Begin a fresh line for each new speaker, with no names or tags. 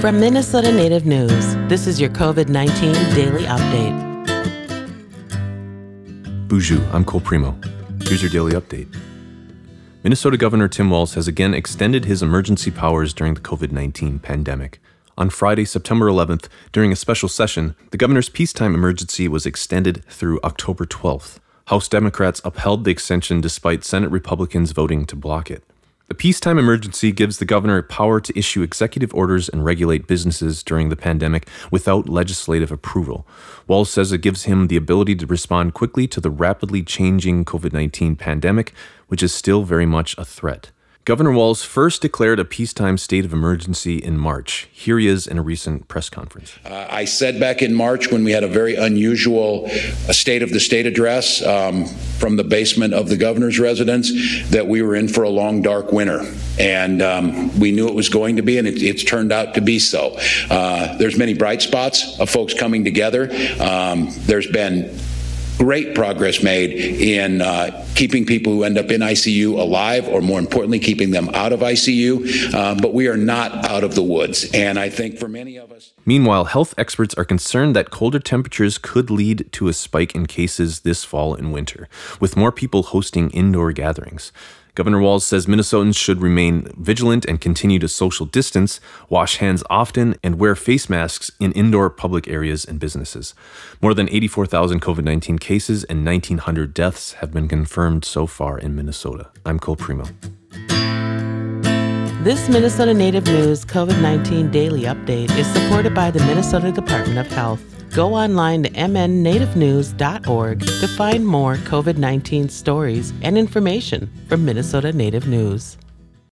From Minnesota Native News, this is your COVID 19 daily update.
Buju, I'm Cole Premo. Here's your daily update. Minnesota Governor Tim Walz has again extended his emergency powers during the COVID 19 pandemic. On Friday, September 11th, during a special session, the governor's peacetime emergency was extended through October 12th. House Democrats upheld the extension despite Senate Republicans voting to block it. The peacetime emergency gives the governor power to issue executive orders and regulate businesses during the pandemic without legislative approval. Walz says it gives him the ability to respond quickly to the rapidly changing COVID 19 pandemic, which is still very much a threat. Governor Walz first declared a peacetime state of emergency in March. Here he is in a recent press conference.
Uh, I said back in March when we had a very unusual uh, state of the state address um, from the basement of the governor's residence that we were in for a long, dark winter. And um, we knew it was going to be, and it, it's turned out to be so. Uh, there's many bright spots of folks coming together. Um, there's been great progress made in uh, keeping people who end up in ICU alive, or more importantly, keeping them out of ICU. Uh, but we are not out of the woods. And I think for many of us.
Meanwhile, health experts are concerned that colder temperatures could lead to a spike in cases this fall and winter, with more people hosting indoor gatherings. Governor Walz says Minnesotans should remain vigilant and continue to social distance, wash hands often, and wear face masks in indoor public areas and businesses. More than 84,000 COVID 19 cases and 1,900 deaths have been confirmed so far in Minnesota. I'm Cole Premo.
This Minnesota Native News COVID 19 daily update is supported by the Minnesota Department of Health. Go online to mnnativenews.org to find more COVID 19 stories and information from Minnesota Native News.